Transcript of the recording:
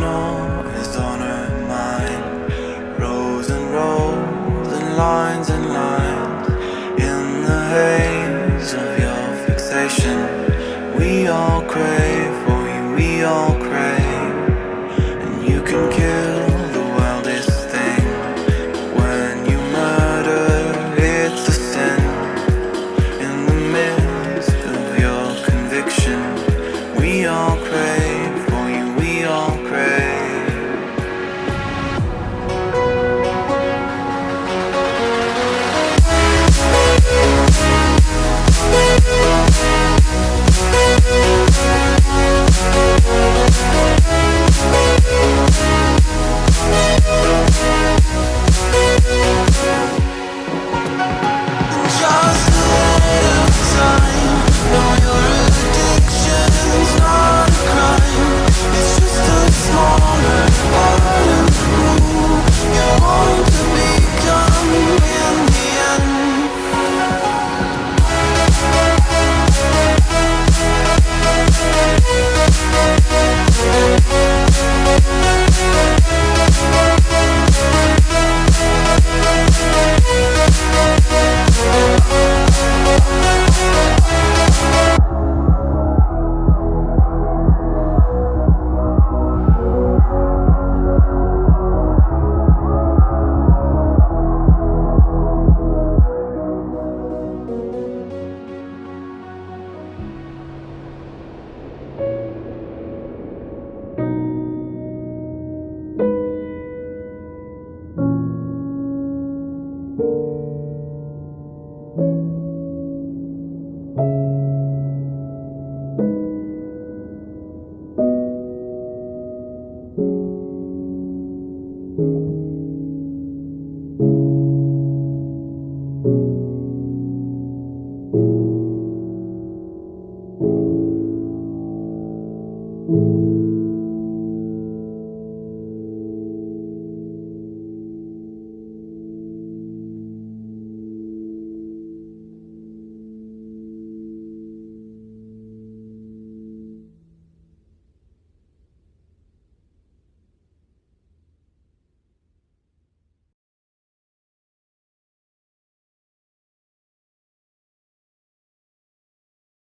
snow is on her mind. Rows and rows and lines and lines in the haze of your fixation. We all crave.